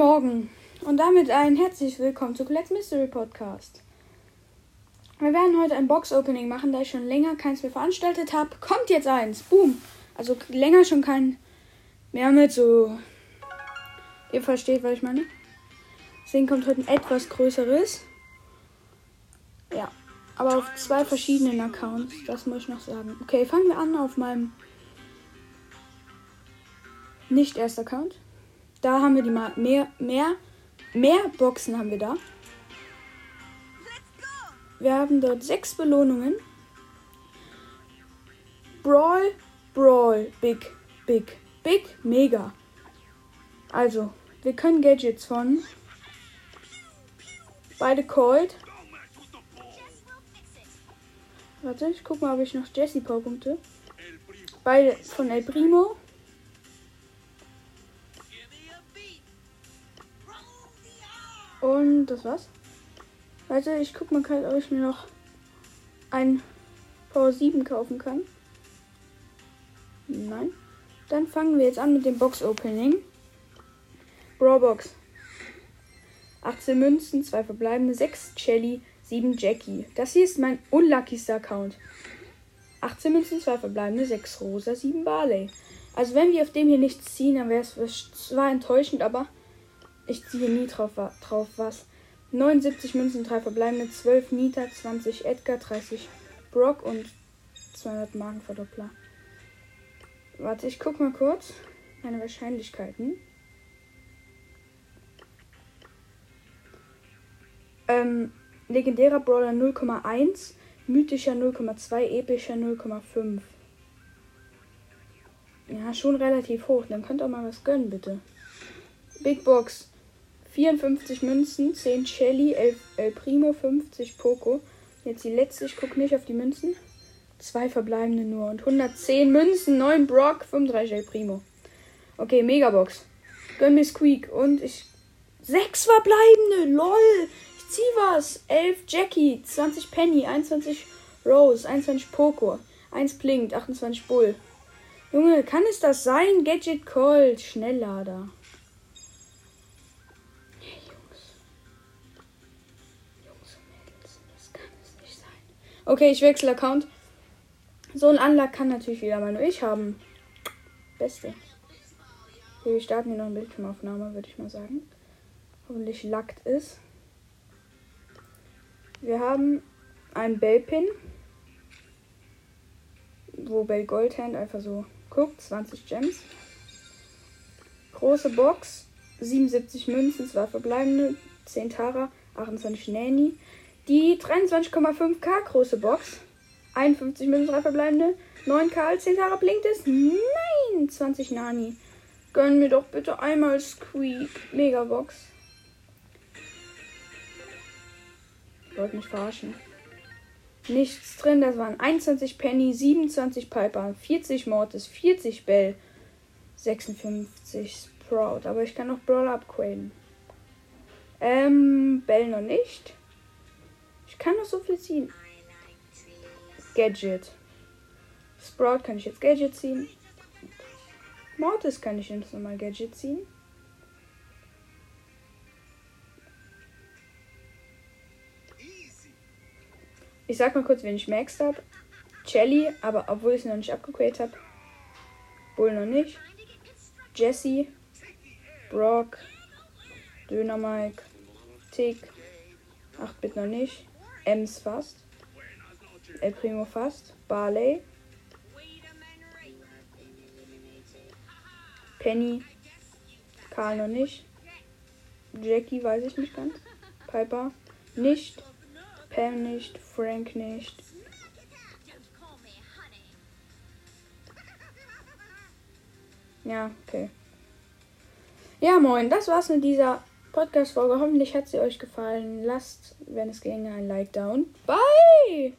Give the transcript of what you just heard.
Morgen und damit ein herzliches Willkommen zu Colette's Mystery Podcast. Wir werden heute ein Box-Opening machen, da ich schon länger keins mehr veranstaltet habe. Kommt jetzt eins. Boom. Also länger schon kein mehr mit so. Ihr versteht, was ich meine. Deswegen kommt heute ein etwas größeres. Ja. Aber auf zwei verschiedenen Accounts. Das muss ich noch sagen. Okay, fangen wir an auf meinem nicht erster Account. Da haben wir die mal mehr, mehr, mehr Boxen haben wir da. Wir haben dort sechs Belohnungen. Brawl, Brawl, Big, Big, Big, Mega. Also, wir können Gadgets von beide Cold. Warte, ich guck mal, ob ich noch Jesse Powerpunkte. Beide von El Primo. Und das war's. Warte, ich guck mal, ob ich mir noch ein Power 7 kaufen kann. Nein. Dann fangen wir jetzt an mit dem Box Opening. Brawlbox. 18 Münzen, 2 verbleibende, 6 Shelly, 7 Jackie. Das hier ist mein unluckyster Account. 18 Münzen, 2 verbleibende, 6 Rosa, 7 Barley. Also wenn wir auf dem hier nichts ziehen, dann wäre es zwar enttäuschend, aber ich ziehe nie drauf, drauf was. 79 Münzen, 3 verbleibende, 12 Nita, 20 Edgar, 30 Brock und 200 Magenverdoppler. Warte, ich guck mal kurz. Meine Wahrscheinlichkeiten. Ähm, legendärer Brawler 0,1, mythischer 0,2, epischer 0,5. Ja, schon relativ hoch. Dann könnt ihr auch mal was gönnen, bitte. Big Box. 54 Münzen, 10 Shelly, 11 El Primo, 50 Poco. Jetzt die letzte, ich gucke nicht auf die Münzen. Zwei verbleibende nur und 110 Münzen, 9 Brock, 35 El Primo. Okay, Megabox. Gönn mir Squeak und ich. 6 verbleibende, lol. Ich zieh was. 11 Jackie, 20 Penny, 21 Rose, 21 Poco, 1 Blinkt, 28 Bull. Junge, kann es das sein? Gadget Cold, Schnelllader. Okay, ich wechsle Account. So ein Anlag kann natürlich wieder mal nur ich haben. Beste. Okay, wir starten hier noch eine Bildschirmaufnahme, würde ich mal sagen. Hoffentlich lackt ist. Wir haben einen Bellpin, wo Bell Goldhand einfach so guckt. 20 Gems. Große Box, 77 Münzen, 2 verbleibende, 10 Tara, 28 Nanny, die 23,5k große Box. 51 Münzen, 3 verbleibende. 9k, 10 Jahre blinkt es. Nein! 20 Nani. Gönn mir doch bitte einmal Squeak. Megabox. Ich wollte mich verarschen. Nichts drin, das waren 21 Penny, 27 Piper, 40 Mortis, 40 Bell, 56 Sprout. Aber ich kann noch Brawl upgraden. Ähm, Bell noch nicht kann noch so viel ziehen. Gadget. Sprout kann ich jetzt Gadget ziehen. Mortis kann ich jetzt nochmal Gadget ziehen. Ich sag mal kurz, wen ich maxed habe. Shelly, aber obwohl ich sie noch nicht abgegradet habe. Bull noch nicht. Jesse. Brock. Döner Mike. Tick. 8-Bit noch nicht. Ems fast. El Primo fast. Barley. Penny. Karl noch nicht. Jackie weiß ich nicht ganz. Piper nicht. Pam nicht. Frank nicht. Ja, okay. Ja, moin, das war's mit dieser Podcast-Folge. Hoffentlich hat sie euch gefallen. Lasst, wenn es ginge, ein Like und bye!